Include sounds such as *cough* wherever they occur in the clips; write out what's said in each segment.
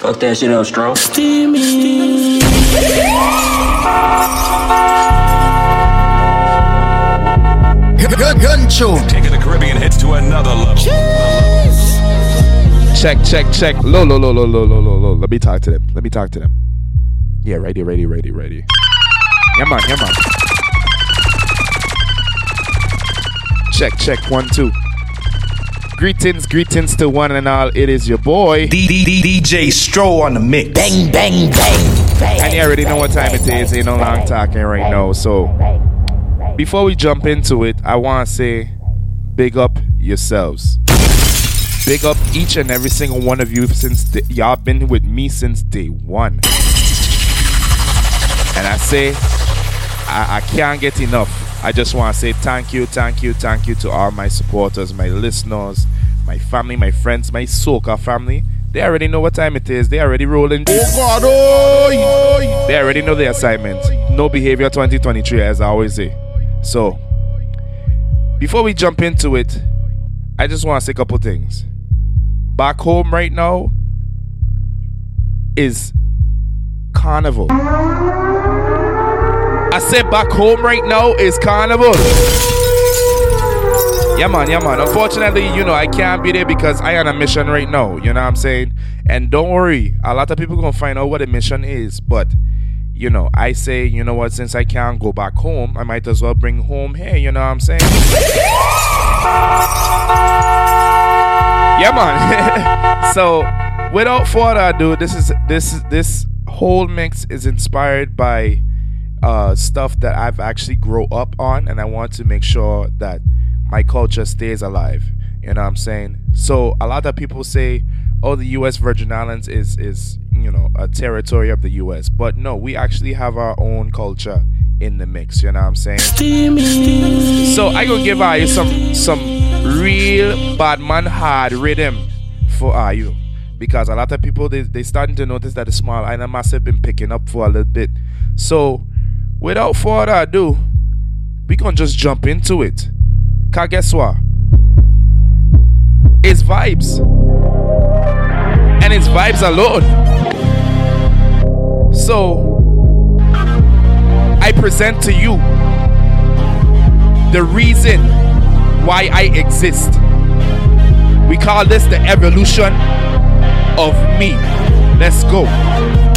Fuck that shit up, Stro. Steamy. Gun, gun tune. Taking the Caribbean hits to another level. Check, check, check. Low, low, low, low, low, low, low, low. Let me talk to them. Let me talk to them. Yeah, ready, ready, ready, ready. Yeah, man, yeah, man. Check, check, one, two. Greetings, greetings to one and all. It is your boy. DJ Stro on the mix. Bang, bang, bang, bang. And you already know what time it is. Ain't no long talking right now. So, before we jump into it, I want to say big up yourselves. Big up each and every single one of you since the, y'all been with me since day one. And I say, I, I can't get enough. I just want to say thank you, thank you, thank you to all my supporters, my listeners, my family, my friends, my soca family. They already know what time it is. They already rolling. Oh God, oh. They already know the assignment. No behavior 2023, as I always say. So, before we jump into it, I just want to say a couple things. Back home right now is carnival. Said back home right now is carnival. Yeah, man, yeah, man. Unfortunately, you know, I can't be there because I on a mission right now. You know what I'm saying? And don't worry, a lot of people gonna find out what the mission is. But, you know, I say, you know what, since I can't go back home, I might as well bring home here, you know what I'm saying? Yeah, man. *laughs* so, without further ado, this is this this whole mix is inspired by uh, stuff that I've actually grow up on, and I want to make sure that my culture stays alive. You know what I'm saying? So a lot of people say, "Oh, the U.S. Virgin Islands is is you know a territory of the U.S.," but no, we actually have our own culture in the mix. You know what I'm saying? So I gonna give you some some real bad man hard rhythm for uh, you because a lot of people they they starting to notice that the small island massive been picking up for a little bit. So without further ado, we gonna just jump into it. Cause guess what? It's vibes. And it's vibes alone. So I present to you the reason why I exist. We call this the evolution of me. Let's go.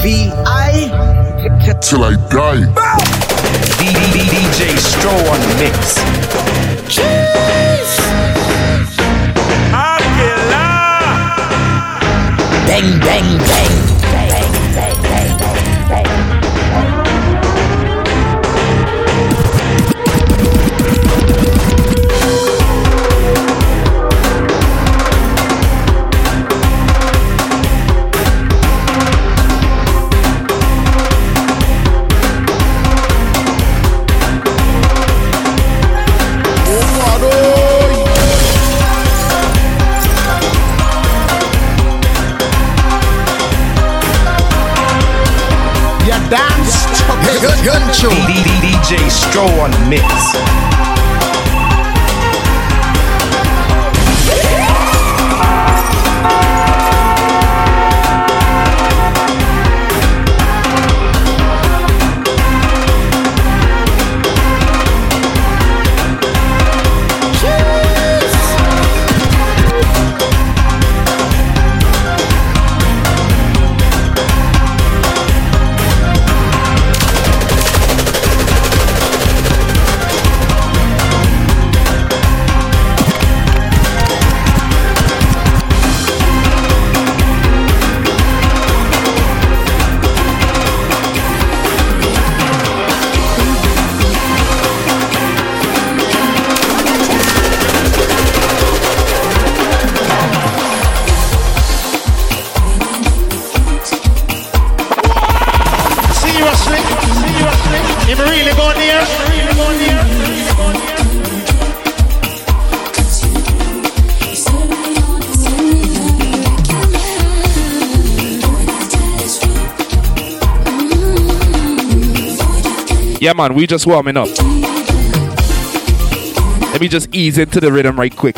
V.I. till I die. DJ Stro on the mix. Bang, bang, bang. Bang, DJ Stro on the mix. Yeah, man, we just warming up. Let me just ease into the rhythm right quick.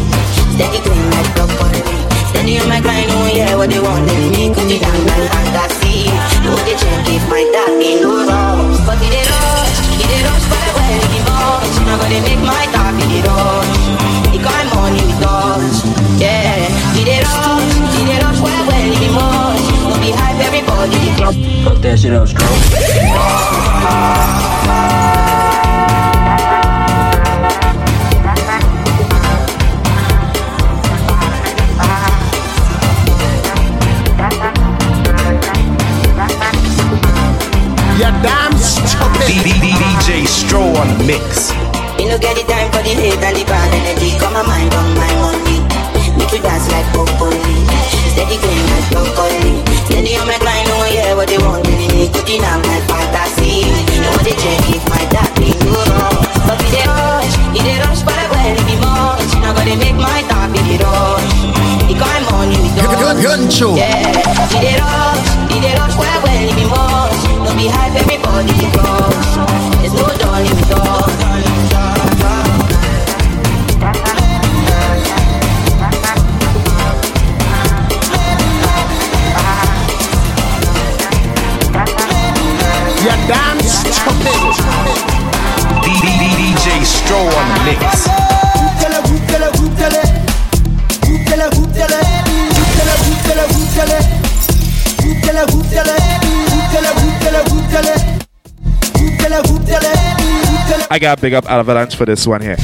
broccoli. Steady green like broccoli. Steady on my grind, oh yeah, what they want, they make me down like fantasy. No, they check if my dad be no. But it they rush, it they rush for the way he much. Now gonna make my dad be rush. He got money with us, yeah. It they rush, it they rush for the way he much. No be hype, everybody. Fuck that shit up, Stro. You damn stupid. D- D- D- DJ Stro on the mix. You no get the time for the hate and the bad energy. Come my mind on my money. Make you dance like broccoli. Steady green like broccoli. Steady on my grind, oh yeah, what they want. They make good in my fantasy. You want to check if my dad be no wrong. But if they rush, if they rush, but I will be much. Now gonna make my dad be the rush. He got money with Gun, gun, us. gun show. Yeah, if they rush, if they rush, well, well, be much. No be hype, everybody the rush. There's no darling with us. You damn stupid. D- D- D- DJ Stro on the mix. I got big up Avalanche for this one here.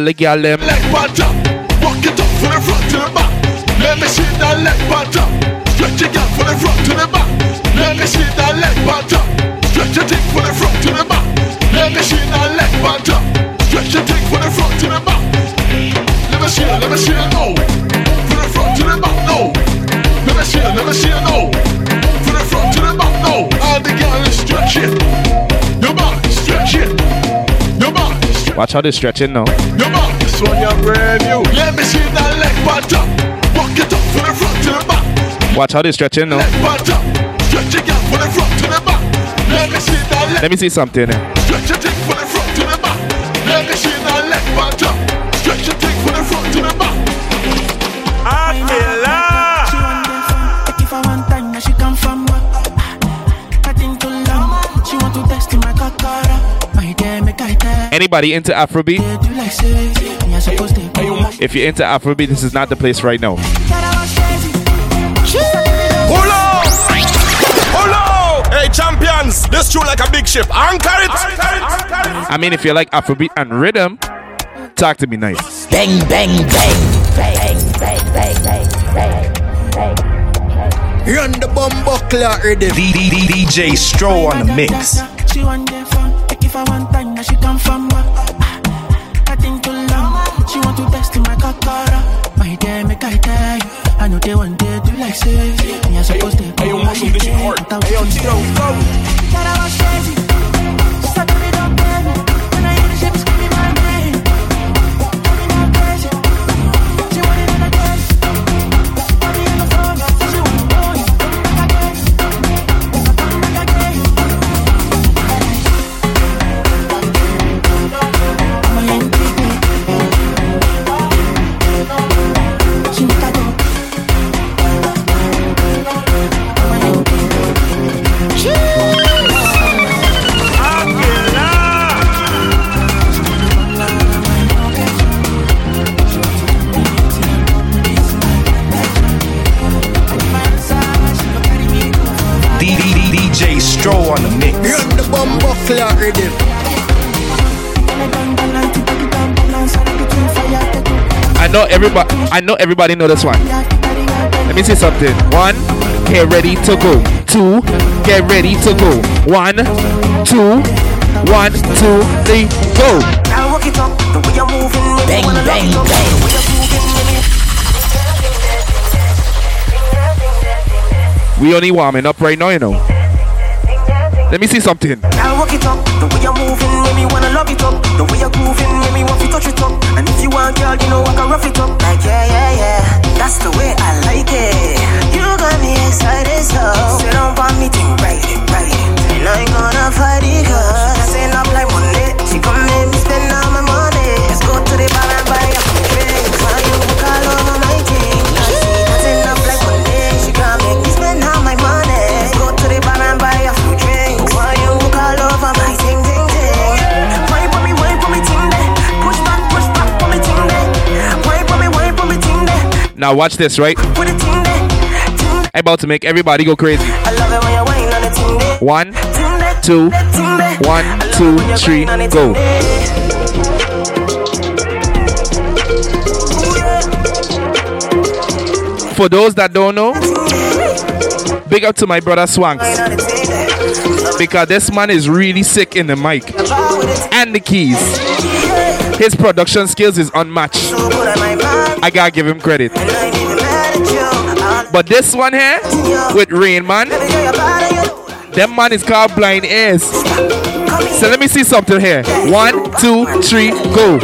All the girl them. Leg panta, walk it up from the front to the back. Let me see that leg panta. Stretch it out from the front to the back. Let me see that leg panta. Stretch your thing from the front to the back. Let me see that leg panta. Stretch your thing from the front to the back. Let me see let me see it now. From the front to the back now. Let me see let me see it now. From the front to the back now. All the girls is stretching. Your back, stretch it. Your stretch Watch how they stretching now. your back, this one you're brand new. Let me see that leg panta. Walk it up from the front to the back. Watch how they stretching now. Leg panta. Stretch it out from the front to the back. Let me see that leg. Let me see something. eh. Stretch thing from the front to the back. Let me see that leg panta. Stretch your thing from the front to the back. Anybody into Afrobeat? Do like say, me I supposed to go. If you're into Afrobeat, this is not the place right now. Pull up! Pull up! Hey, champions! This tune like a big ship. Anchor it! I mean, if you like Afrobeat and rhythm, talk to me nice. Bang, bang, bang. Bang, bang, bang, bang, bang, bang. Run the bumbo clock rhythm. DJ Stro on the mix. She want them fun. Like if I want time, now she come from kakara. My dear, make I tell you. I know they want to do like say. Me I supposed to go. Hey, yo, Marshall, this your heart. Hey, yo, Tito, go! That I was crazy. Clock rhythm. I know everybody. I know everybody know this one. Let me say something. One, get ready to go. Two, get ready to go. One, two, one, two, three, go. Now walk it up, the way you're moving, Bang, bang, love it up. bang. The way you're moving, make me- We only warming up right now, you know. Let me see something. Walk it up, the way you're moving, make me wanna love it up. The way you're grooving, make me want to touch it up. And if you want, girl, you know I can rough it up. Like yeah, yeah, yeah, that's the way I like it. You got me excited, so sit down by me, think right, right. And I ain't gonna fight it, cause Now watch this, right? I'm about to make everybody go crazy. I. One, two, one, I two, three, go. For those that don't know, big up to my brother Swanks. Because this man is really sick in the mic and the keys. His production skills is unmatched. So good at my mind. I gotta give him credit. And I ain't even mad at you. I'll But this one here with Rain Man, Baby girl, your body, you know. them man is called Blind Ears. So let me see something here. One, two, three, go.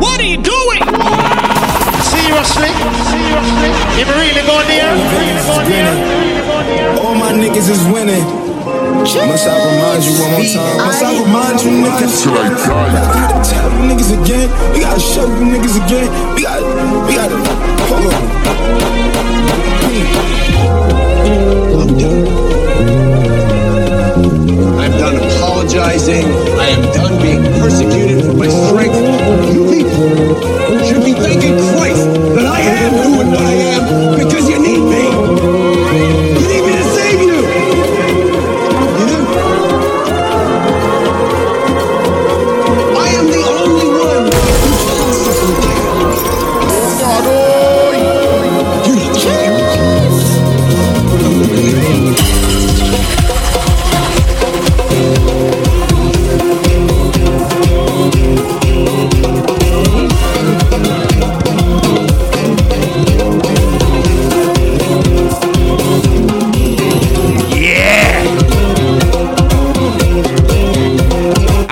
What are you doing? Seriously? Seriously? If you really go there? Really go there? Really go there? all my niggas is winning. Must I remind you one more time? Must I remind you niggas? Till I die. gotta tell you niggas again. We gotta show you niggas again. We gotta, we gotta. Hold on. I'm done. I'm done apologizing. I am done being persecuted for my strength. You people should be thanking Christ that I am who and what I am because you need me.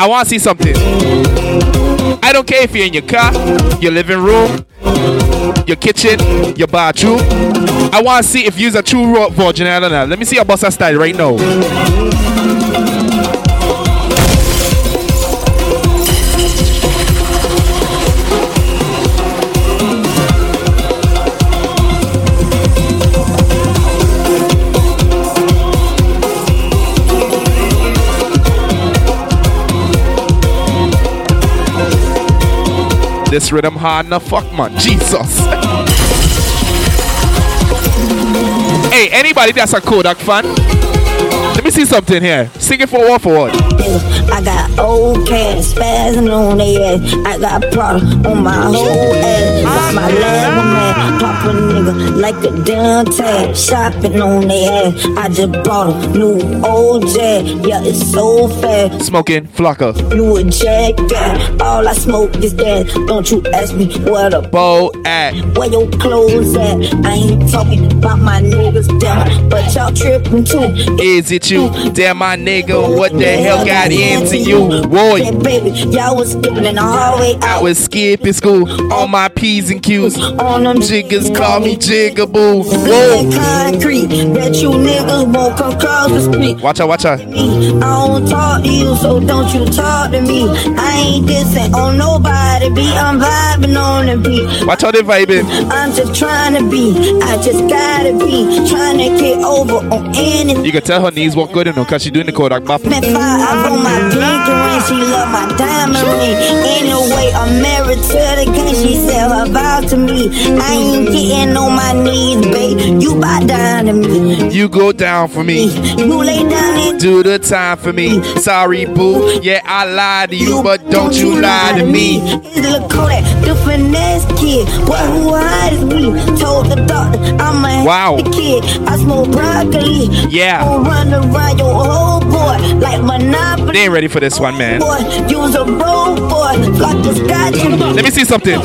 I want to see something. I don't care if you're in your car, your living room, your kitchen, your bathroom. I want to see if you're a true virgin. I don't know. Let me see your bossa style right now. This rhythm hard enough, fuck man. Jesus. hey, anybody that's a Kodak fan? Let me see something here. Sing it for word for I got old cats spazzing on their ass. I got product on my whole ass. Got my lab on man. Pop a nigga like a damn tag. Shopping on their ass. I just bought a new old jag. Yeah, it's so fast. Smoking Flocker. You a jackass. All I smoke is that. Don't you ask me where the bow at. Where your clothes at? I ain't talking about my niggas down. But y'all tripping too. Is it you? Damn my nigga, what the hell got into you? Boy. Yeah, baby, y'all was skipping in the hallway I was skipping school on my P's and Q's. On them Jiggers call me Jigaboo. Whoa. concrete. Bet you niggas won't come across the street. Watch out, watch out. I don't talk to you, so don't you talk to me. I ain't dissing on nobody, be I'm vibing on the beat. Watch out, they vibing. I'm just trying to be, I just gotta be, trying to get over on anything. You can tell her knees walk good enough because she doing the Kodak bop. On my pinky ring, she love my diamond ring. Anyway, I'm married to the she sell her vows to me. I ain't getting on my knees, babe. You bow down to me. You go down for me. You lay down and Do the time for me. Sorry, boo. Yeah, I lied to you, but don't you lie to me. It's Lil Kodak, the finesse kid. What who hide is we? Told the doctor I'm a Wow. kid. I smoke broccoli. Yeah. Run around your whole boy like Monopoly. They ain't ready for this one, man. Boy, use a road boy, flock the Let me see something.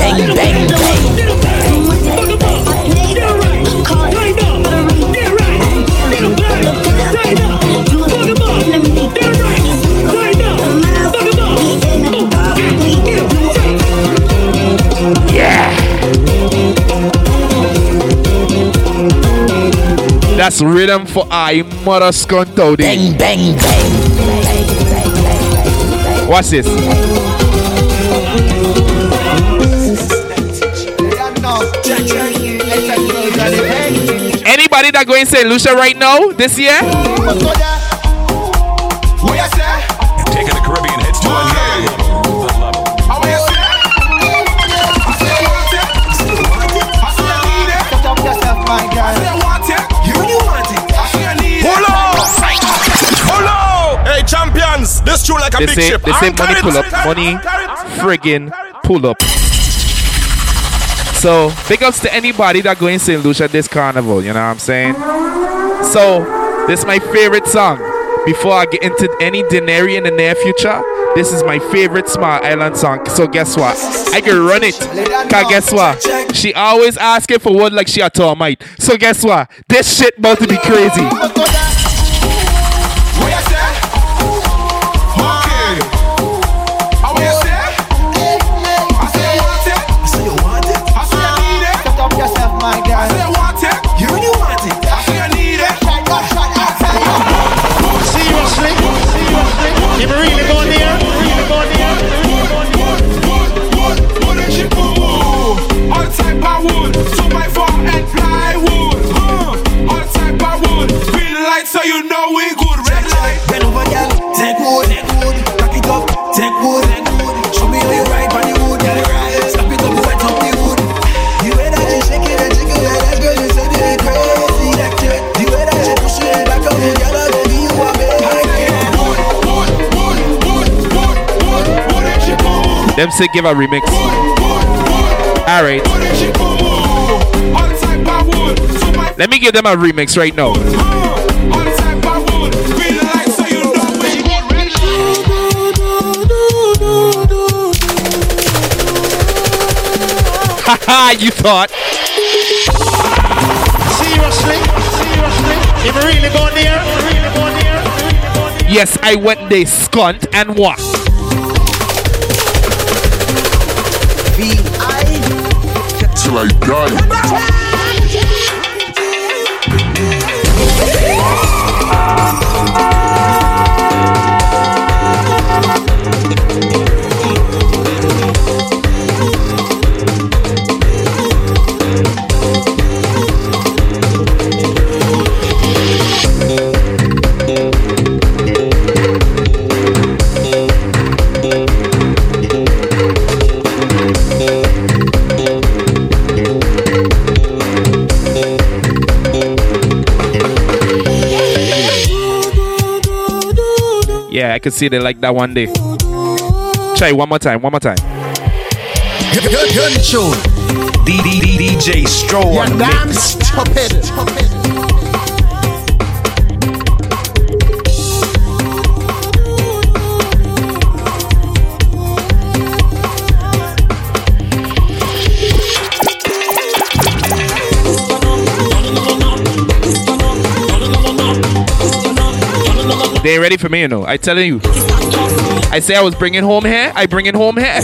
Bang, bang, That's rhythm for I mother scunt out. Bang, bang, bang. Watch this. Anybody that going to St. Lucia right now this year? They say they say money pull up, money friggin' pull up. So big ups to anybody that going St. Lucia this carnival. You know what I'm saying? So this is my favorite song. Before I get into any Denary in the near future, this is my favorite Small Island song. So guess what? I can run it. Cause guess what? She always asking for one like she a termite. So guess what? This shit about to be crazy. Light so you know we good. Red light. Bend over, girl. Take wood. Cock it up. Take wood. Show me how you ride on the wood. Stop it up, wet up the wood. The way that you shake it and shake it that, girl, you say me crazy. Like that. The way that you push it back up, girl, I go give you a baby. Them say give a remix. Alright. Let me give them a remix right now. Haha, you thought. Seriously? Seriously? If we really go there, really go there. Yes, I went there scunt and what? V I Till I die. Could see they like that one day. Try one more time, one more time. Gun tune. DJ Stro You're on damn mix. stupid. They ain't ready for me, you know. I telling you. I say I was bringing home hair. I bring it home hair.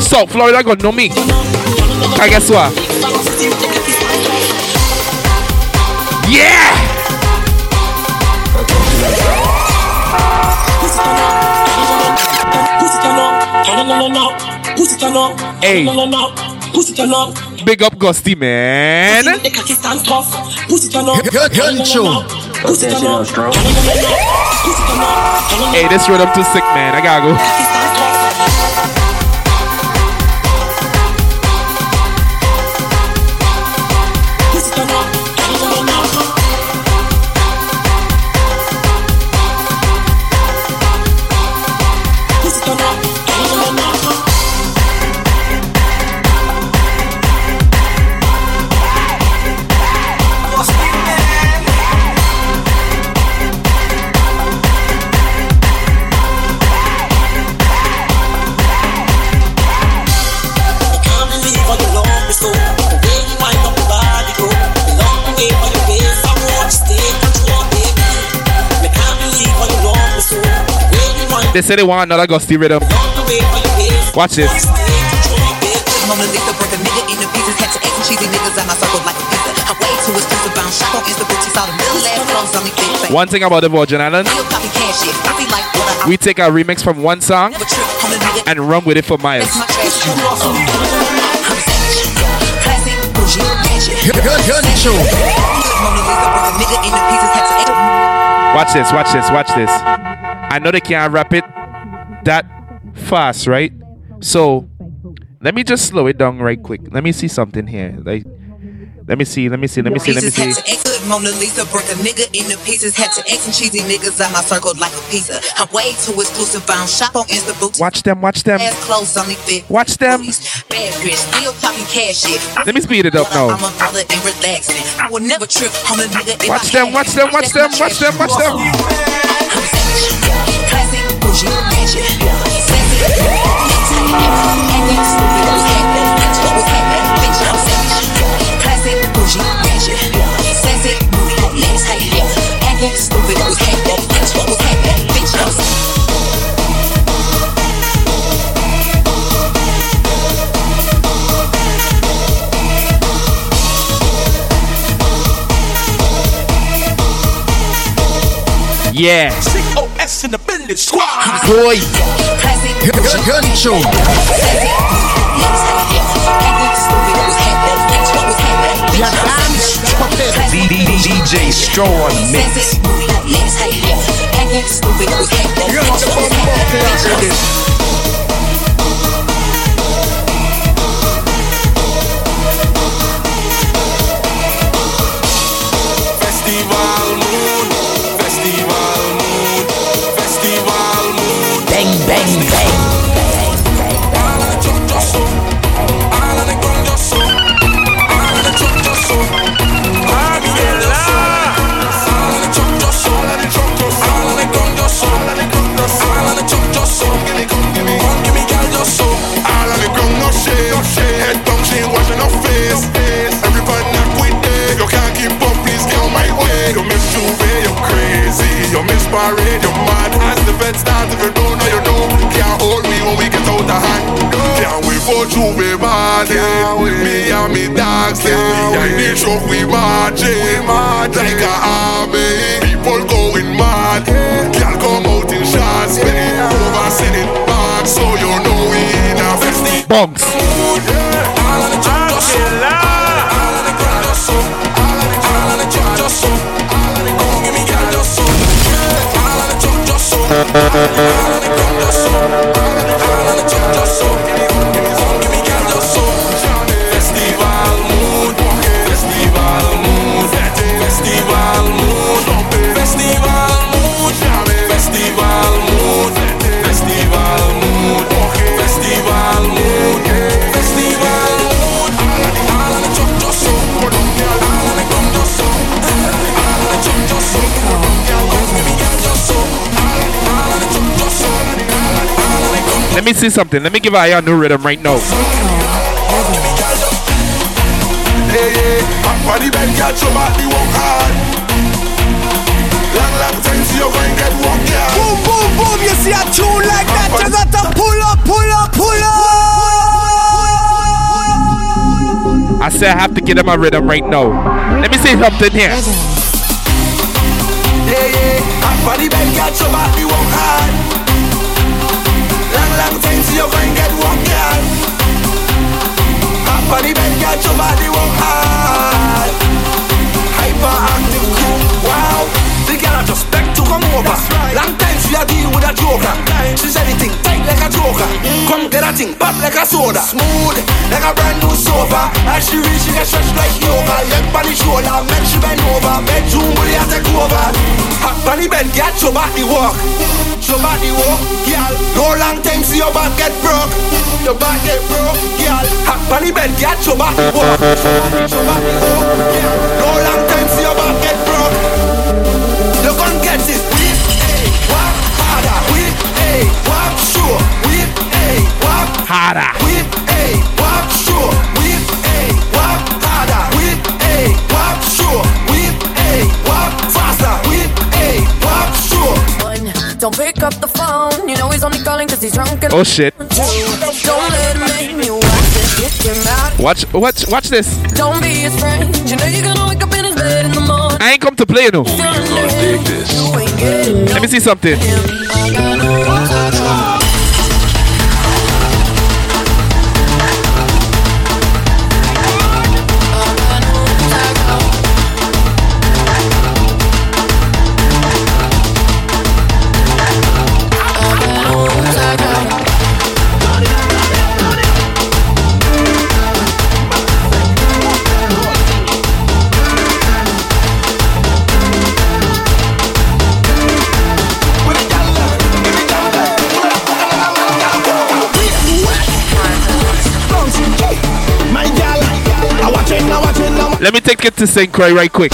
So Florida got no me. I guess what? Yeah. Hey. Big up Gusty, man. Gun tune. Hey, this up to sick, man. I gotta go. They say they want another Gusty rhythm. Um. Watch this. Mona Lisa broke a nigga into pieces. Had to X and cheesy niggas in my circle like a pizza. I'm way too exclusive. Bound shop on Insta, bitch. Saw the little ass clothes on me, big. One thing about the Virgin Islands, Real copy cash shit. I feel like water. we take a remix from one song Never trip on a nigga. and run with it for miles. That's my trash. I'm savage. Classy, bougie, ratchet. Gun tune. Mona Lisa broke a nigga into pieces. Had to X. Watch this, watch this, watch this. I know they can't rap it that fast, right? So let me just slow it down right quick. Let me see something here. Like let me see, let me see, let me see, let me see. had to X. Good Mona Lisa broke a nigga into pieces. Had to X and cheesy niggas on my circle like a pizza. I'm way too exclusive. Bound shop on Insta, boots. Watch them, watch them. Ass clothes on me fit. Watch them. Bad bitch, still talking cash shit. Let me speed it up now. I'm a brother and relaxing. I would never trip on a nigga Watch them, watch them, watch them, watch them, watch them. Yeah. COS in the building squad. Boy. Gun tune. You DJ Stro on the mix. Bang, bang, crazy. You miss parade, you're mad. As the vet starts, if you don't know, you know. Can't hold me when we get out of hand. Can't wait for J'ouvert party. Me and me dogs, let me and the truck we marching. Like a army. People going mad. Can't come out in shots. Spinning over, sending back. So you know we in a festival. Bugs. Festival Me see something. Let me give Aya a new rhythm right now. Hey, hey, back for the bed, catch your body, walk hard. Long, long time, see you going get walk, yeah. Boom, boom, boom. You see a tune like that, you got to pull up, pull up, pull up. I said I have to get him a rhythm right now. Let me say something here. Yeah, yeah, long time, see you get walk, yeah. Back for the bed, catch your body, walk hard. Hyperactive crew, wow. The girl I just beg to come over. Long time she a deal with a joker. She's anything tight like a joker. Come get a thing pop like a soda. Smooth like a brand new sofa. As she reach, she get stretched like yoga. Leg on the shoulder, make she bend over. Bedroom bully a take over. Hot on the bed, get your body walk. Your body walk, girl. No long time, see your back get broke. Your back get broke, girl. Hot the bed, get your body walk. Your body walk, girl. No long time, see your back get broke. You gon' get it. Whip, hey, walk harder. Whip, hey, walk sure. Whip, hey, walk harder. Whip, hey, Oh shit. Two, don't let him make you watch this. Get him out. Watch, watch, watch this. Don't be his friend. You know you're gonna wake up in his bed in the morning. I ain't come to play, no. Let me see something. To St. Croix right quick.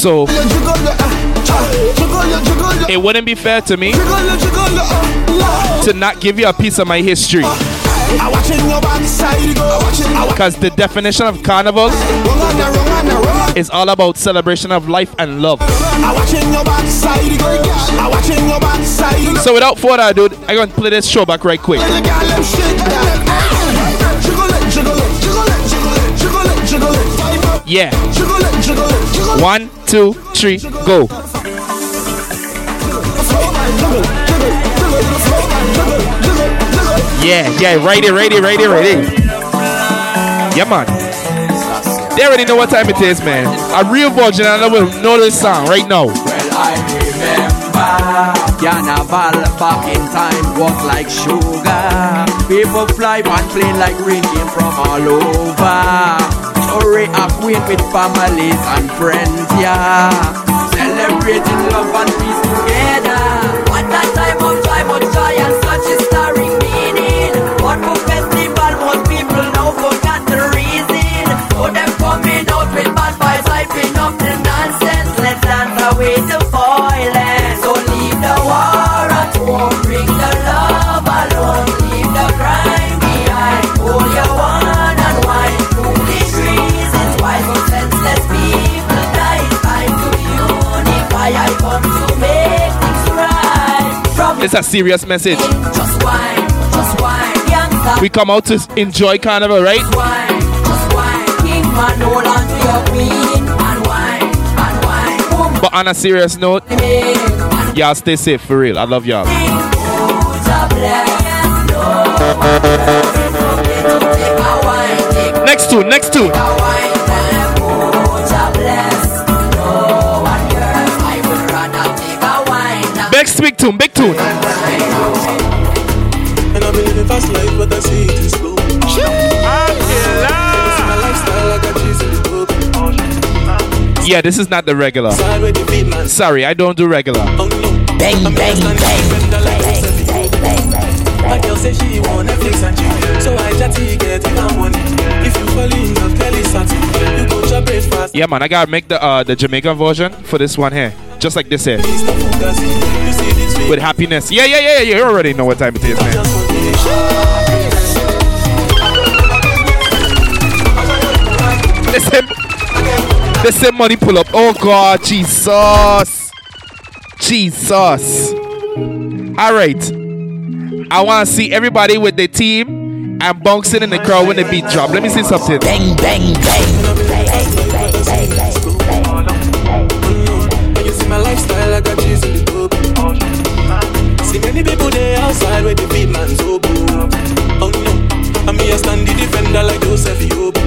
So it wouldn't be fair to me to not give you a piece of my history. Because the definition of carnival is all about celebration of life and love. So without further ado, I'm going to play this show back right quick. Yeah. One, two, three, go. Yeah, yeah, right it, right it, right it, right. Yeah, man. They already know what time it is, man. A real virgin, I know, know this song right now. Well, I remember. Carnival back in time was like sugar. People fly one plane like rain from all over. Hurry wait with families and friends, yeah. Celebrating love and peace together. What a time of joy, much joy and such historic meaning. What for festival, most people now forgot the reason. For them coming out with bad vibes, hyping up the nonsense. Let's dance away It's a serious message. just wine, just wine. We come out to enjoy carnival, right? wine, just wine. King man, hold on to your queen and wine, and wine. Boom, But on a serious note, y'all stay safe for real. I love y'all. Next tune, next tune. Tune, big tune. And I've been living fast life, but I see it in slow. My lifestyle, I got cheese in the book. Yeah, this is not the regular. Sorry, I don't do regular. Bang, bang, bang, My girl say she want Netflix and chill. So I chatty get even money. If you fall in love, Kelly Sati. You go to breakfast. Yeah, man, I gotta make the uh, the Jamaican version for this one here, just like this here, with happiness. Yeah, yeah, yeah, yeah. You already know what time it is, man. The same, the same money pull up. Oh God, Jesus, Jesus. All right, I want to see everybody with the team and bouncing in the crowd when the beat drop. Let me see something. Bang, bang, When lifestyle, I got cheese in the book. See many people there outside where the beat man's open. Oh no, I'm here stand the defender like Joseph Yobo.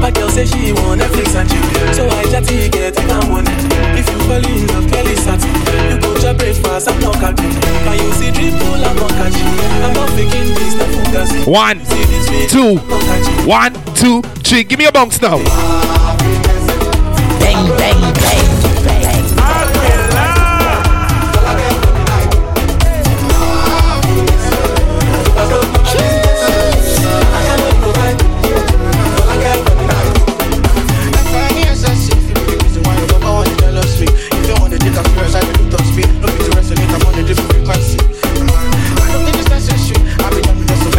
My girl say she want Netflix and chill. So I chatty get even money. If you fall in love, Kelly Sati. You go to breakfast, I'm not catching. Can you see drip pull, I'm not catching. I'm not faking this, no fugazi. One, two, one, two, three. Give me a bounce now. Bang, bang, bang.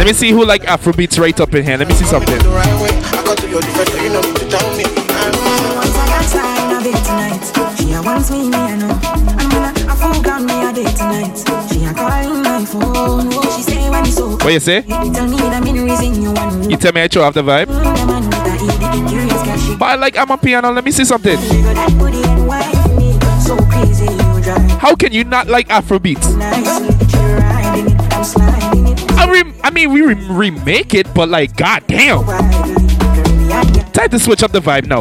Let me see who like Afrobeats right up in here. Let me see something. She a wants me, me I know. And when I, I full gun me a day tonight. She a calling my phone. She say when it's so. What you say? You tell me the you want me. You tell me I show off the vibe. The man with the idiot curious girl, she But I like I'm a piano. Let me see something. got that booty and wife me. So crazy you drive me How can you not like Afrobeats? Re- I mean, we re- remake it, but like, goddamn. Time to switch up the vibe now.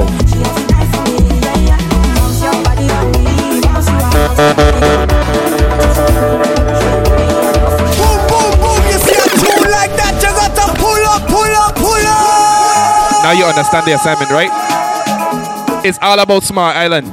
like that, you got to pull up, pull up, pull up. Now you understand the assignment, right? It's all about Small Island.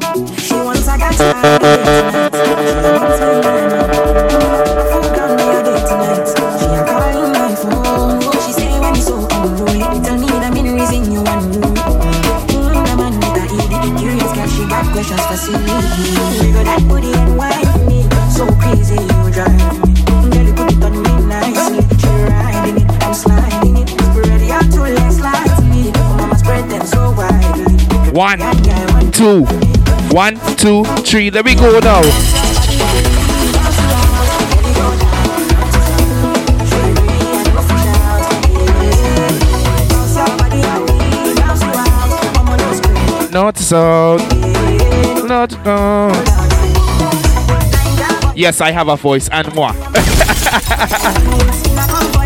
Two, one, two, three. Let me go now. Not so, not so. Yes, I have a voice and more. *laughs*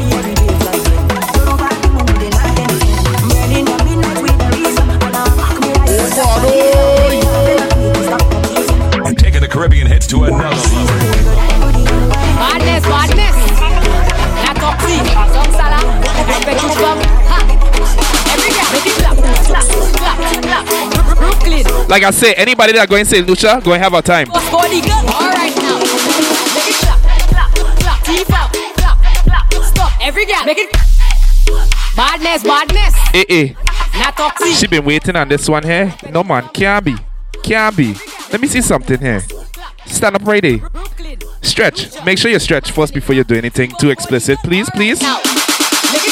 like I say, anybody that going to say Lucha, go and have a time. What's body girl? All right now. Make it clap, clap, clap. T-pop, clap, clap. Stop. Every girl, make it. Badness, badness. Eh eh. La toxi. She been waiting on this one here. No man, can't be. Can't be. Let me see something here. Stand up right there. Stretch. Make sure you stretch first before you do anything too explicit. Please, please.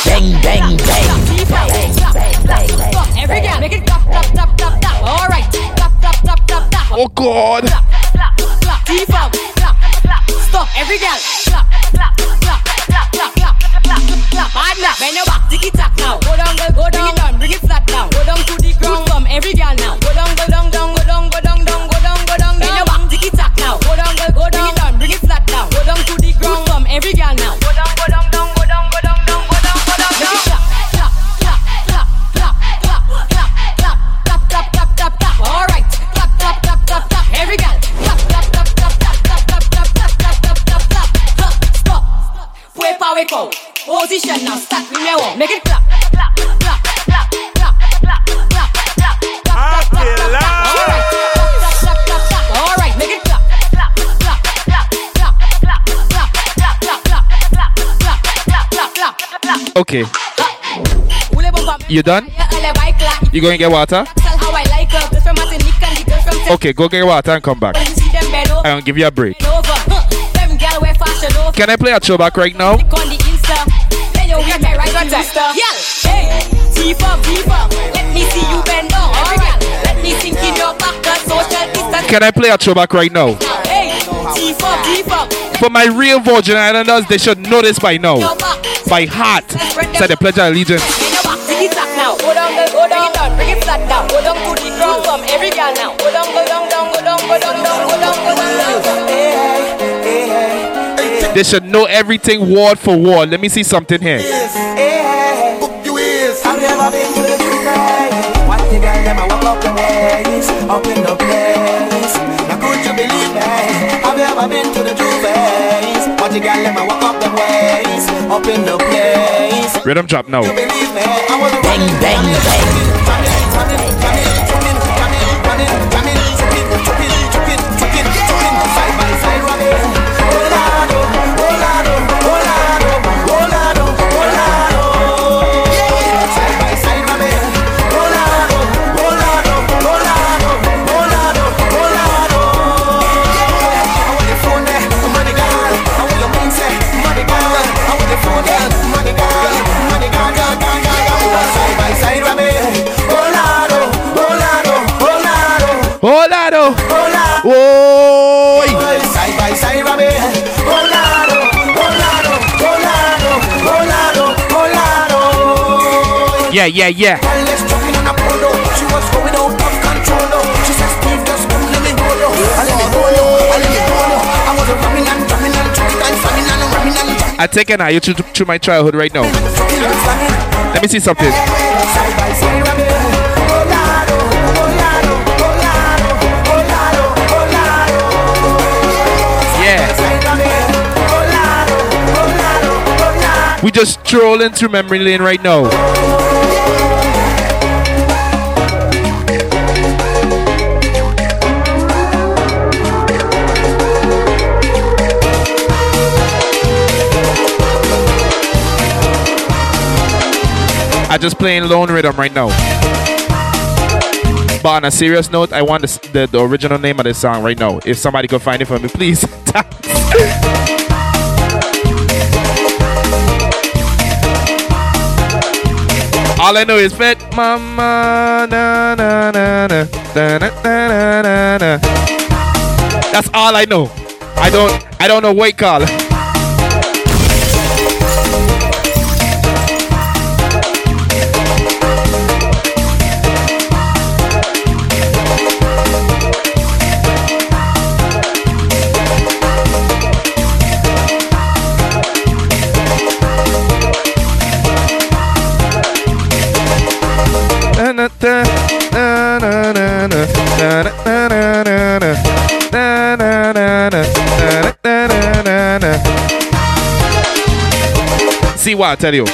Bang, bang, bang. Every girl, make it Oh God. Clap, clap. Stop every girl. Clap, clap, clap, clap, Bend your back, tick it tack now. Go down, girl, go down. Bring it down, bring it flat now. Go down to the ground. From every girl now. Go down, girl. Okay. You done? You going to get water? Okay, go get water and come back. I'll give you a break. Can I play a throwback right now? Can I play a throwback right now? For my real Virgin Islanders, they should know this by now. By heart. Say the Pledge of Allegiance. Bend your back. Tick it tack now. Go down, girl, go down. Bring it down. Bring it flat down. Go down to the ground. From every girl now. Go down, go down, down, go down, go down, down, go down, go down, down. They should know everything word for word. Let me see something here. Have Watch a girl, walk up the ways, up in the place. Rhythm drop now. Bang, bang, bang. bang, bang, bang. yeah, yeah, yeah. I take an eye to, to my childhood right now. Let me see something. Yeah. We just strolling through memory lane right now. Just playing lone rhythm right now. But on a serious note, I want the, the, the original name of this song right now. If somebody could find it for me, please. *laughs* All I know is Fet Mama na na na na na na na na. That's all I know. I don't I don't know what it See what I tell you.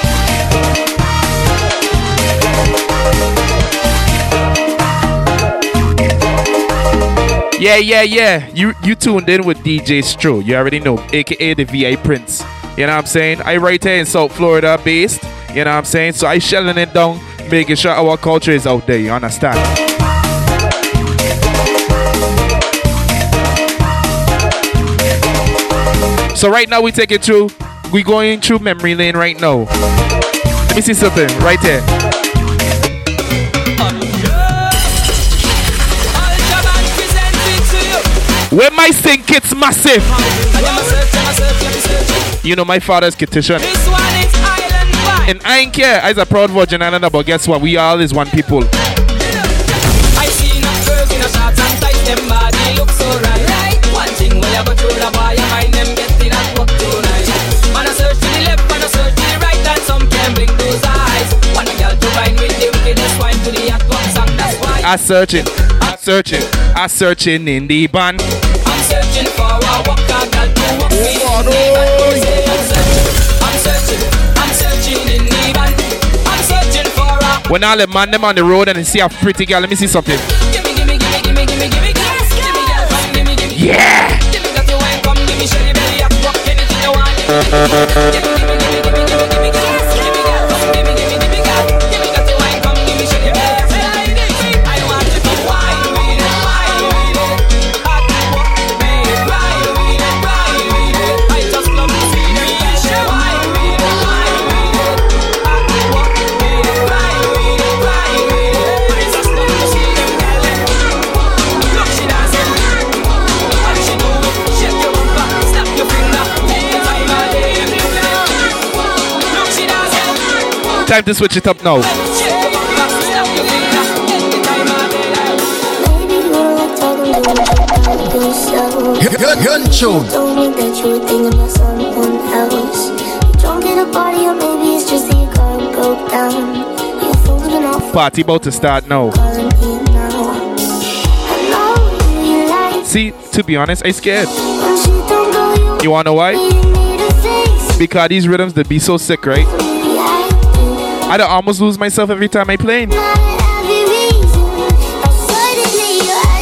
Yeah, yeah, yeah. You you tuned in with DJ Stro. You already know, aka the VA Prince. You know what I'm saying? I right here in South Florida based. You know what I'm saying? So I shelling it down, making sure our culture is out there. You understand? So right now we take it through. We going through memory lane right now. Let me see something right there. Where my sink it's massive. You know my father's kitchen. And I ain't care. I's a proud virgin island, but guess what? We all is one people. A shorts and tights, them that's why I searching, I searching, I searching in the band. I'm searching for a walker girl to walk me in the band. I'm searching, I'm searching, I'm searching in the band. I'm searching for a When all the man them on the road and they see a pretty girl, let me see something. gimme, gimme, gimme, gimme, gimme, gimme, girl, gimme, girl, come, gimme, gimme. Yeah. Gimme that you wine, come, gimme, show your belly up, walk anything you want. Time to switch it up now. Shake your bumper, snap your finger. Take the time of day. Gun tune. Told me that you were thinking about someone else. You drunk at a party, or maybe it's just that your car broke down. You're folding off, Party about to start now. calling me now. I know you like See, to be honest, I scared. when she don't go, you wanna know why? need a face. Because these rhythms they be so sick, right? I don't almost lose myself every time I play. Every reason, suddenly you're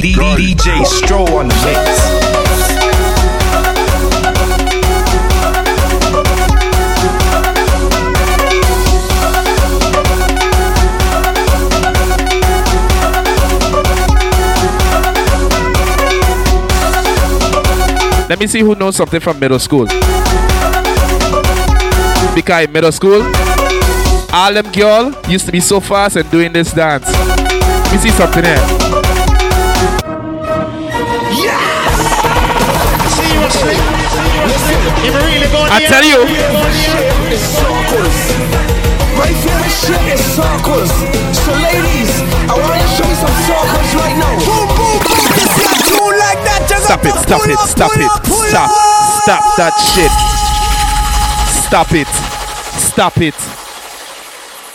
DJ Stro on the mix. Let me see who knows something from middle school. Because in middle school, all them girl used to be so fast and doing this dance. Let me see something here. I tell you. Shit is circles. So ladies, I to show me some circles right now. Boom, boom, boom. Like that. Just Stop it, stop it, stop it, stop, stop that shit. Stop it, stop it.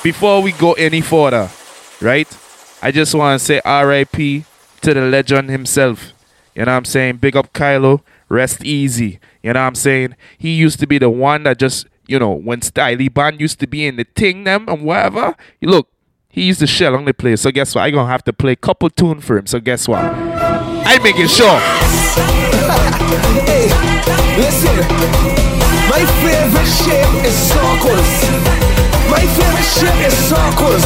Before we go any further, right? I just want to say RIP to the legend himself. You know what I'm saying? Big up Kylo, rest easy. You know what I'm saying? He used to be the one that just, you know, when Stylee Band used to be in the thing them and whatever. Look, he used to shell on the place. So guess what? I gonna have to play couple tune for him. So guess what? I making sure. *laughs* Hey, listen. My favorite shape is circles. My favorite shape is circles.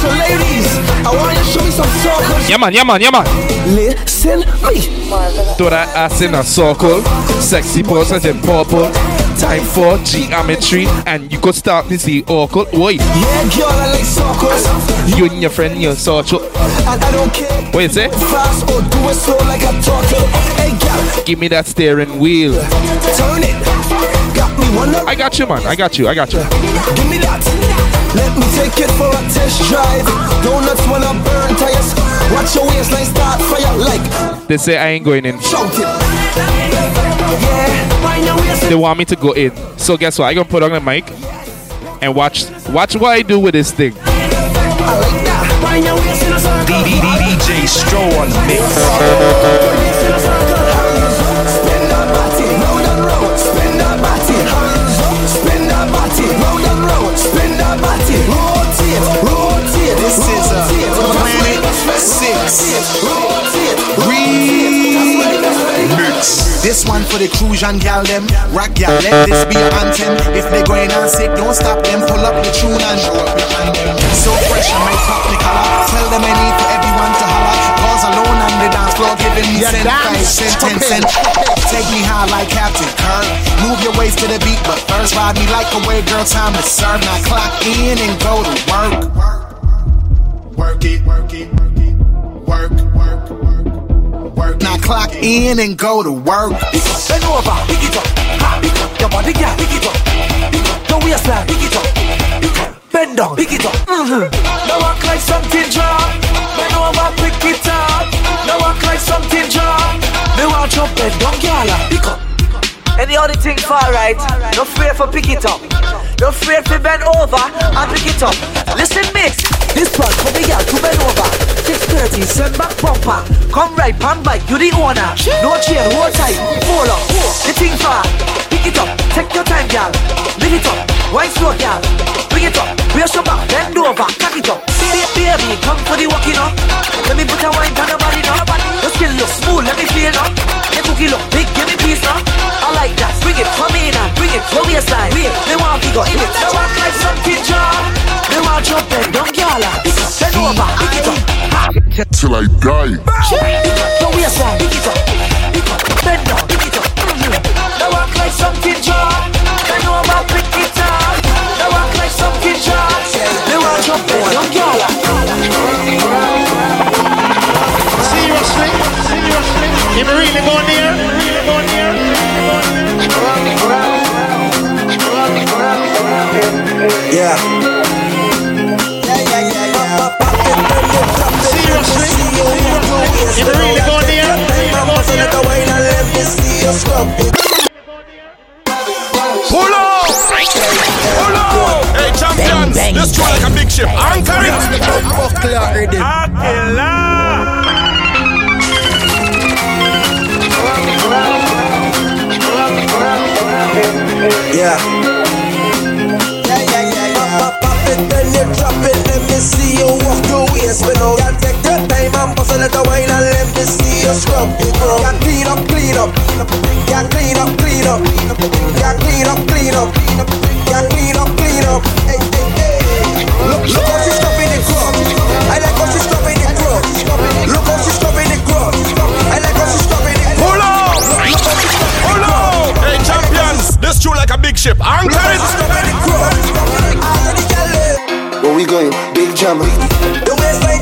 So ladies, I want you to show me some circles. Yeah man, yeah man, yeah man. Listen me. Throw that ass in a circle. Sexy poses in purple. Time for geometry. And you could start to see oracle. Oi. Yeah, girl, I like circles. You and your friend, your circle. And I don't care. What you say? Fast or do it slow like a turtle. Hey, girl, Give me that steering wheel. turn it. Got me. I got you, man. I got you. I got you. Give me that. Let me take it for a test drive. Donuts wanna burn tires. Watch your waistline start fire like They say I ain't going in. shout it. Yeah, wind your waist. They want me to go in. So guess what? I gonna put on the mic and watch watch what I do with this thing. Wind your waist in a circle. DJ Stro on the mix. Body, rotate, rotate. This is a Planet Six remix. This one for the Crucian gal them, rock gal. Let this be your anthem. If they going on sick, don't stop them. Pull up the tune and show up the anthem. So fresh, I might pop the collar. Tell them I need for everyone to holler. Giving me cent, five cent. Take me high like Captain Kirk. Move your waist to the beat, but first ride me like a way, girl. Time to serve. Now clock in and go to work. Work it, work it, work it, work, work, work, work. Now clock in and go to work. Bend over, pick it up. Ha, pick up your body, girl. Pick it up. Pick up your waistline. Pick it up. Pick. Bend down, pick it up. Mm-hmm. Now walk like something drop. Bend over, pick it up. Now walk like something drop. Me want you bend down, girl. Pick up. Any other thing far right? No fear for pick it up. No fear for bend over and pick it up. Listen, mix. This one for the girl to bend over. 630, send back bumper. Come right, pan bike, you the owner. No chair, hold tight, pull up. The thing far. Pick it up, take your time, girl. Lift it up, wine slow, girl. Bring it up, raise your back, bend over, cock it up. Baby, baby, come for the walking up. Let me put a wine on your body now. Your skin look smooth, let me feel now. Your cookie look big, give me peace now. I like that. Bring it, come in and bring it, throw your side. Wait, they want to go in it. They want like something job. They want your bend down, girl. Bend over, pick it up. Till I die. Throw your side, pick it up. Pick up, bend down, pick it up. Mhm. They want like something job. Bend over, pick it up. They want like something job. They want your bend down, girl. Seriously? Seriously? If we really go near, really go near, Yeah. If we really go near, Pull up! Pull up! Hey, champions! This try like a big ship. Anchor it! Yeah. Yeah, yeah, yeah, yeah. Pop, pop it, then you drop it. Let me see you walk your waist. But no, you take your time and bust a little wine and let me see you scrub it, bro. Yeah, clean up, clean up. Yeah, clean up, clean up. Yeah, clean up, clean up. Yeah, clean up, clean up. Hey, hey, hey. Look, look how she's scrubbing the crop. I like how she's scrubbing the crop. Look how she's scrubbing the crop. I like how she's scrubbing the crop. Pull up! Look, look how scrubbing Pull up! Hey, champions! This tune like a big ship. Anchor it! Where we going? Big Jammer. The waist like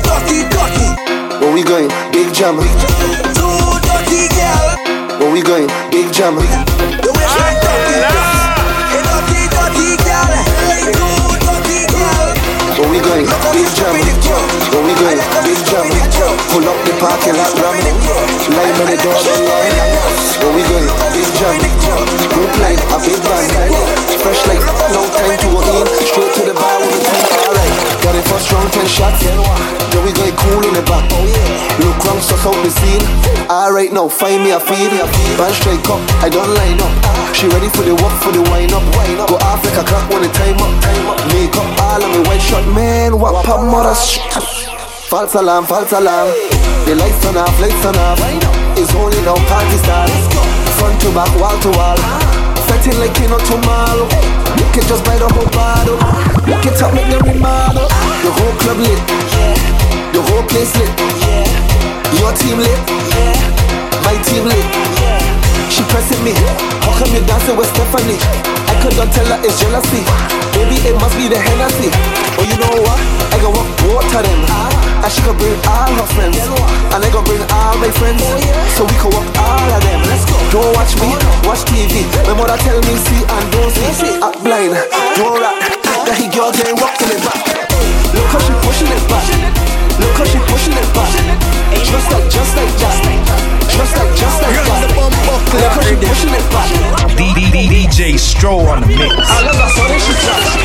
dirty, dirty. Where we going? Big Jammer. Too dirty, girl. Where we going? Big Jammer. The waist like dirty, dirty, dirty, dirty, girl. Too dirty, girl. Where we going? Big Jammer. Where we going? Big Jammer. Pull up the parking lot, ram. Lime in the door, line. Where we going? Big Jammer. Group line, a big band. Bust out the scene. Ah, Alright now, find me a feed. Band straight up, I don't line up. She ready for the walk, for the wind up. Go off like a clock when the time up. Make up all of me white shot, man. What pop mother. False alarm, false alarm. The lights turn off, lights turn off. It's only now party start. Front to back, wall to wall. Setting like you know tomorrow. You can just buy the whole bottle. You can top make them remodel. The whole club lit. The whole place lit. Your team lit. My team lit. She pressing me. How come you dancing with Stephanie? I couldn't tell her it's jealousy. Maybe it must be the Hennessy. Oh, you know what? I go walk water them. And she could bring all her friends. And I go bring all my friends. So we could walk all of them. Let's go. Don't watch me, watch TV. My mother tell me see and don't see. Act blind, don't rap. That he girl getting rocking it back. Look how she pushing it back. Look how she pushing it back. Just like, just like that. Just like, just like that. Look how she pushing it back. DJ Stro on the mix. I love that song, she tracks.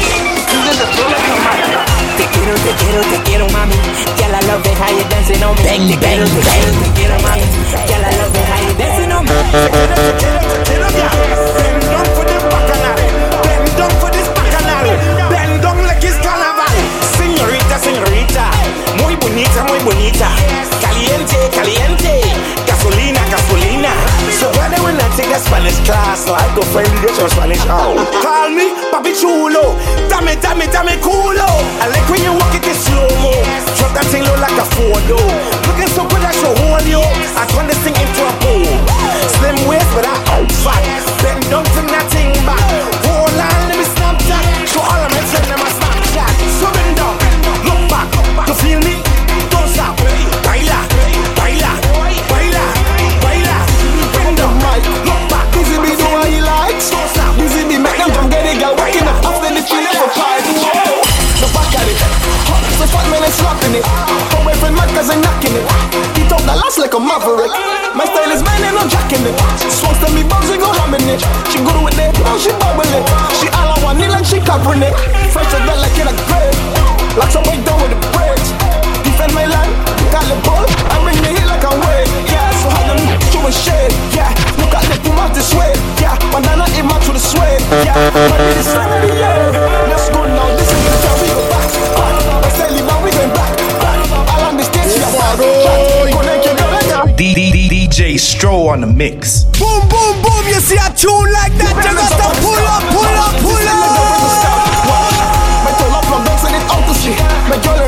You did the flow like a man. Te quiero, te quiero, te quiero, mami. Girl, I love it how you dancing on me. Bang, te bang, quiero, bang. te quiero, mami. Girl, I love it how you dancing on me. Te quiero, te quiero, te quiero, Bend down for the bacchanal. Bend down for this bacchanal. Bend down like it's carnival. Señorita, señorita. Bonita, muy bonita. Caliente, caliente. Gasolina, gasolina. So whether when I take a Spanish class, so I go find get your Spanish out. Call me Papi Chulo. Dame, dame, dame culo. I like when you walk it in slow mo. Drop that thing low like a photo. Looking so good I should hold you. I turn this thing into a pool. Slim waist, but I out fat. Bend down to nothing back. Hold on, let me snap that. Show all of my friends them a Snapchat. So bend down, look back. You feel me? Like she it. Fresh as bell like in a grave. Like some white down with the bridge. Defend my land, call it bull. I bring the hit like a wave. Yeah, so how them showing shade. Yeah, look at the boom out this way. Yeah, bandana in match with the suede. Yeah, but it is time of. Let's go now, this is the time we go back. back. Let's tell you now we going back. back. All on the stage, yeah, back. back. Connect your girl like that. DJ Stro on the mix. Boom, boom, boom. You see a tune like that, you got to street. My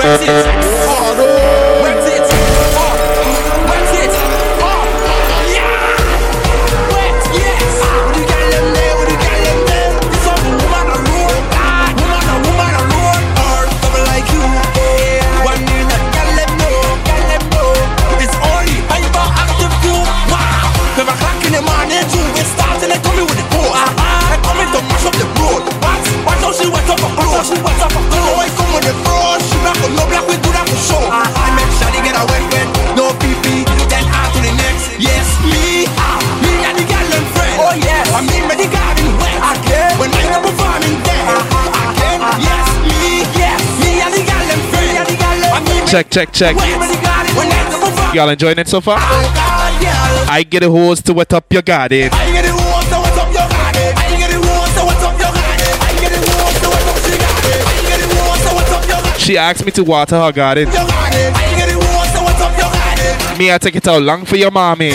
She Check, check, check. Y'all enjoying it so far? I get a hose to wet up your garden. She asked me to water her garden? Me, I take it out long for your mommy.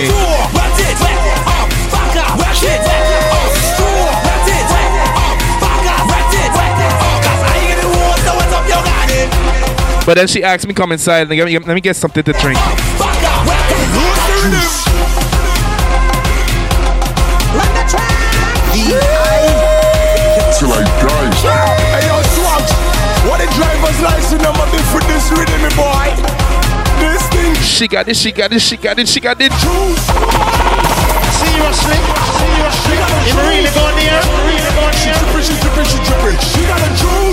But then she asked me come inside and let me, let me get something to drink. Fuck up, wet it, who's the rhythm? Run the track. Till I die. Hey yo, Swag, what the rhythm, me boy. This thing. She got it, she got it, she got it, she got it. Seriously? Seriously? You really going there? Really going there? She dripping, she dripping, she dripping. She got a juice.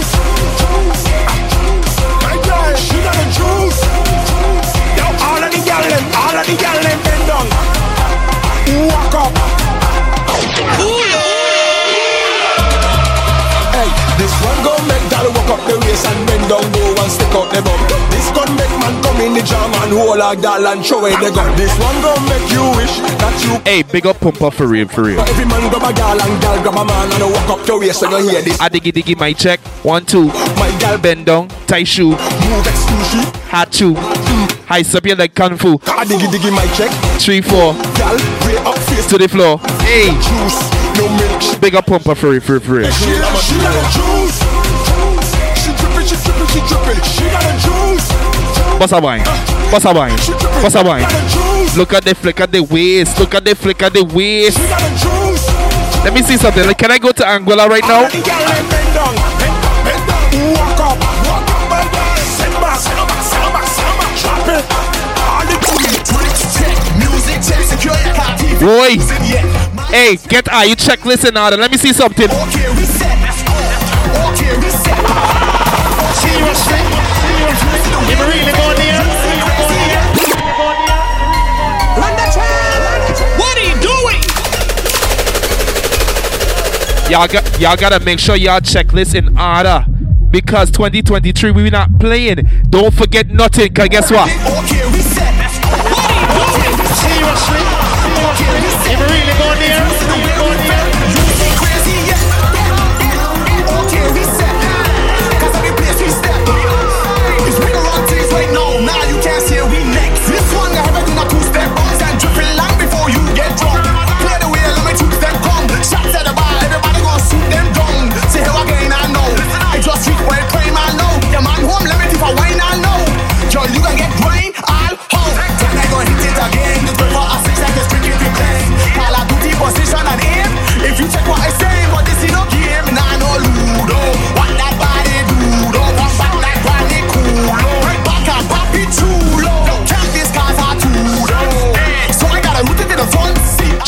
Them, all of the gal them bend down. Walk up. Hey, this one gon' make gal walk up the waist and bend down low and stick out the bum. This gun make man come in the jam and hold a gal and throw away the gun. This one gon' make you wish that you Hey, big up Pumper for real, for real. Every man grab a gal and gal grab a man and walk up the waist and you hear this. I diggy diggy my check. One, two. My gal bend down, tight shoe, move exclusive. hat shoe, high up your leg kung fu. I diggy diggy my check. Three, four, Gal, way up face to the floor. Hey, juice, no milk. big up Pumper for real, for real. She, she got a juice. She dripping, she dripping, she dripping. She got a juice. A wine, a wine, a wine. Look at the flick at the waist, look at the flick at the waist. She got a juice. Let me see something. Like, can I go to Angola right now? Boy, hey, get are you checklist in order? Let me see something. Okay, we set. Okay, we set. Seriously? Seriously? You really going there? Run the track! What are you doing? Y'all got y'all gotta make sure y'all checklist in order. Because 2023 we not playing. Don't forget nothing, cause guess what? Okay, we set. What are you doing? Seriously? Set. You really going there?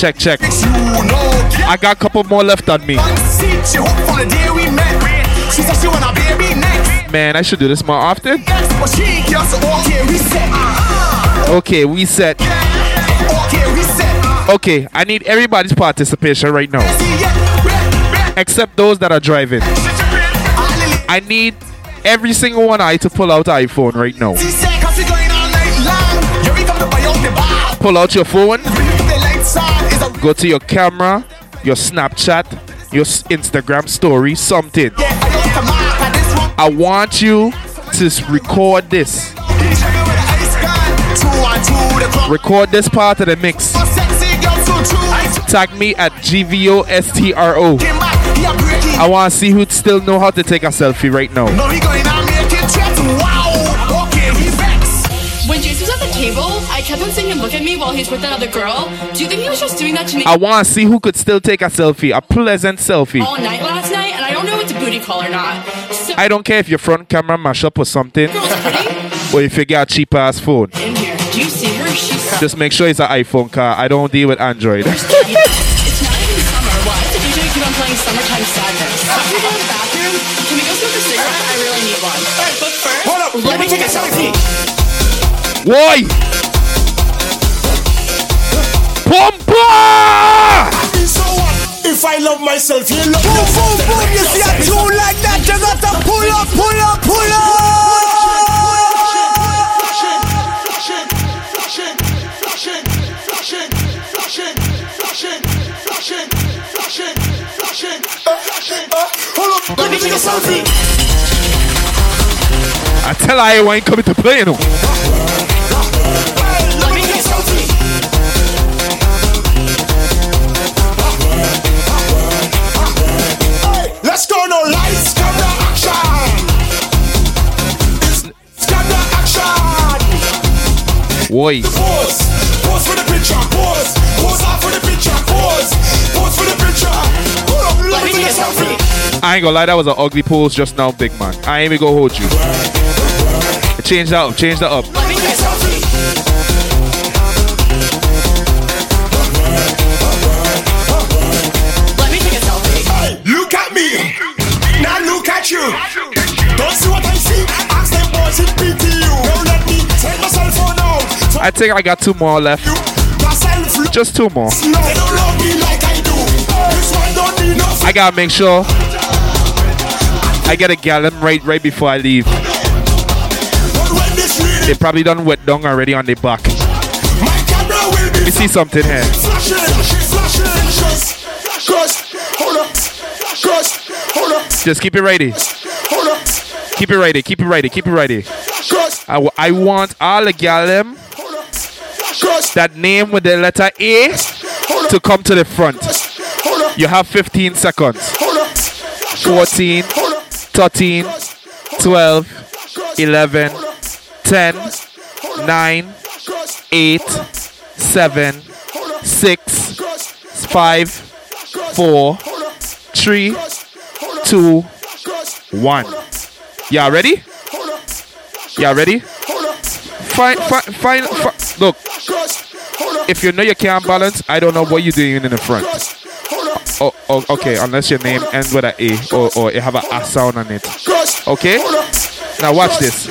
Check, check. I got a couple more left on me. Man, I should do this more often. Okay, we set. Okay, I need everybody's participation right now. Except those that are driving. I need every single one I to pull out iPhone right now. Pull out your phone, Go to your camera, your Snapchat, your Instagram story, something. I want you to record this. Record this part of the mix. Tag me at GVOSTRO. I want to see who still know how to take a selfie right now. I kept on seeing him look at me while he's with that other girl. Do you think he was just doing that to me I want to see who could still take a selfie, a pleasant selfie. all night last night? And I don't know if it's a booty call or not. So I don't care if your front camera mash up or something, or if you get a cheap ass phone. in here, do you see her? She's Just make sure it's an iPhone car. I don't deal with Android. it's not even summer. Why does the DJ keep on playing summertime sadness? After we go to the bathroom, can we go smoke a cigarette? I really need one. Alright, but first, Hold up. Let me take a selfie. Why? Pumpa! If I love myself, you love boom, boom, boom. You see a tune like that, you got to pull up, pull up, pull up. Let me take a selfie. I tell her I ain't coming to play, you know. Let's go now, lights, camera, action. It's camera, action. Why? Pose, pose for the picture, pose, pose out for the picture, pose, pose for the picture. Hold up, let me take a selfie. I ain't gonna lie, that was an ugly pose just now, big man. I ain't even gonna hold you. Change that up. Change that up. Look Don't see what I see. Ask them boys in PTU. Don't let me take my cell phone out. I think I got two more left. Just two more. I gotta make sure I get a gallon right right before I leave. They probably done wet down already on the back. Me see something here. Just keep it ready. hold up, Keep it ready. Keep it ready. Keep it ready. I, w- I want all the gal them that name with the letter A to come to the front. You have 15 seconds. 14, 13, 12, 11, 10, 9, 8, 7, 6, 5, 4, 3, 2, 1. Y'all ready? Y'all ready? Fine, fine, fine. fi- Look, if you know you can't balance, I don't know what you're doing in the front. Oh, oh, okay, unless your name ends with an A or, or it have an A sound on it. Okay? Now watch this.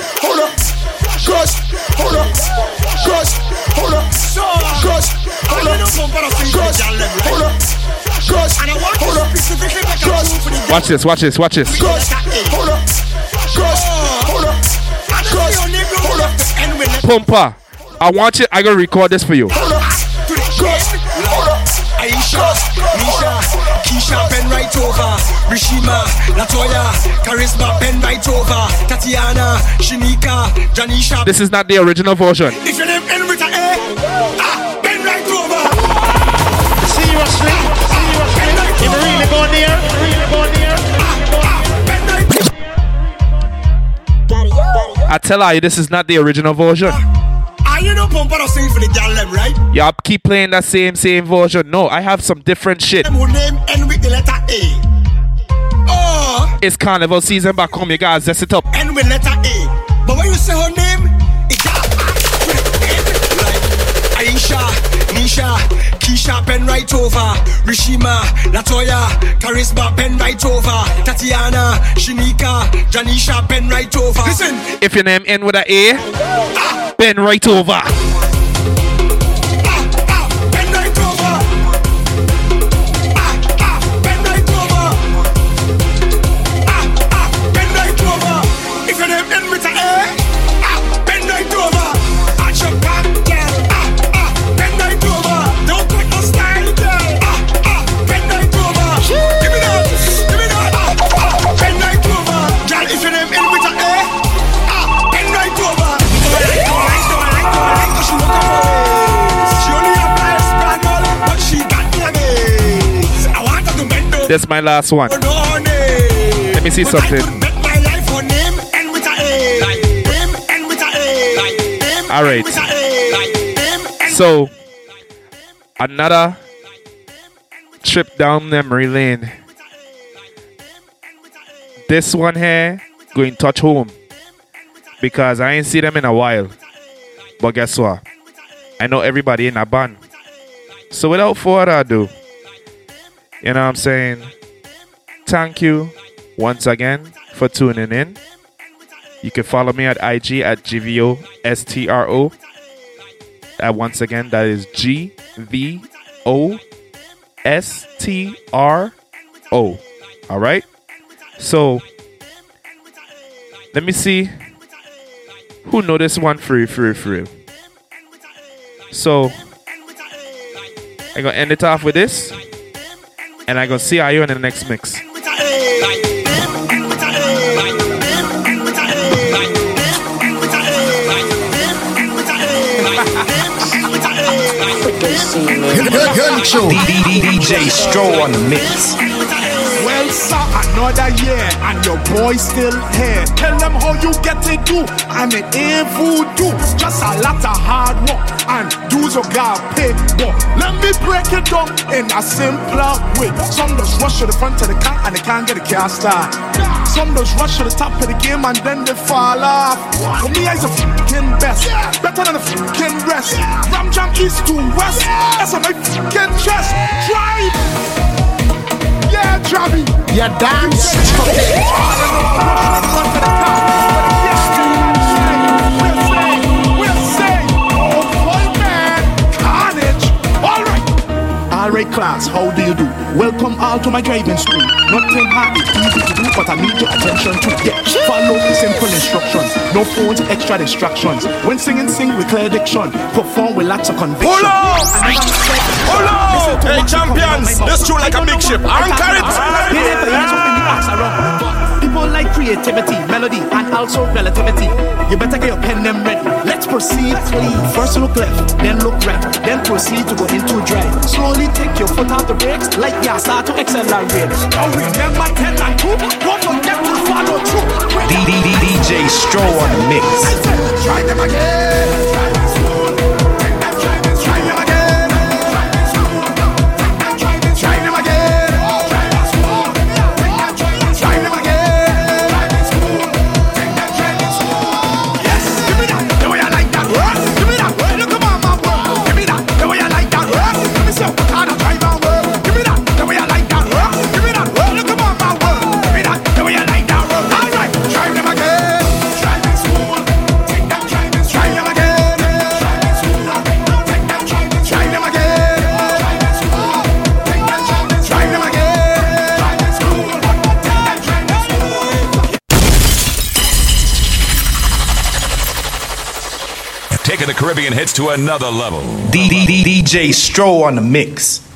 Watch this, watch this, watch this. Pumpa, I want you, I gonna record this for you. hold up, to the just, hold up, Aisha, Nisha, Keisha, bend right over, Rishima, Latoya, Charisma, bend right over, Tatiana, Shinika, Janisha. This is not the original version. If your name if you really go there, really go there, I tell you, this is not the original version. Are you no pump out sing for the gal them, right? Y'all keep playing that same same version. No, I have some different shit. Them who name end with the letter A. Oh, It's carnival season back home. You guys zest it up. end with letter A. But when you say her name, Nisha, Keisha, bend right over. Rishima, Latoya, Charisma, bend right over. Tatiana, Shinika, Janisha, bend right over. Listen, If your name end with an A, bend ah. right over. Her to bend over. This is my last one. Eh. Let me see something. My life her name end with a A. Name end with a A. Name All right. end with a A. Name end So, another trip down memory lane. This one here going touch home because I ain't see them in a while. But guess what? I know everybody in a band. So without further ado, you know what I'm saying? Thank you once again for tuning in. You can follow me at IG at GVO STRO. Uh, once again, that is G V O S T R O. All right. So let me see who this one free, free, free. So I'm gonna end it off with this, and I go see you in the next mix. DJ Stro on the mix. Another year and your boy still here. Tell them how you get it do. And it ain't voodoo. Just a lot of hard work and dues you got pay. But let me break it down in a simpler way. Some just rush to the front of the car and they can't get a car start. Some just rush to the top of the game and then they fall off. For me, I's a fucking best. Better than a fucking rest. Ram jam east to west. That's on my fucking chest. Drive. Yeah, Travi. Yeah, dance. *laughs* class, how do you do? Welcome all to my driving school. Nothing hard, it's easy to do, but I need your attention too. Yeah, follow the simple instructions. No phones, extra distractions. When singing, sing with clear diction. Perform with lots of conviction. Hold on! Hold on! Hey, champions, this tune like a big ship. Anchor it! People like creativity, melody, and also relativity. You better get your pen them ready. Let's proceed, please. First look left, then look right, then proceed to go into drive. Slowly take your foot off the brakes, like yeah, start to accelerate. Now remember 10 and 2, don't forget to follow through. DJ Stro on the mix. Try them again. Caribbean hits to another level. DJ Stro on the mix.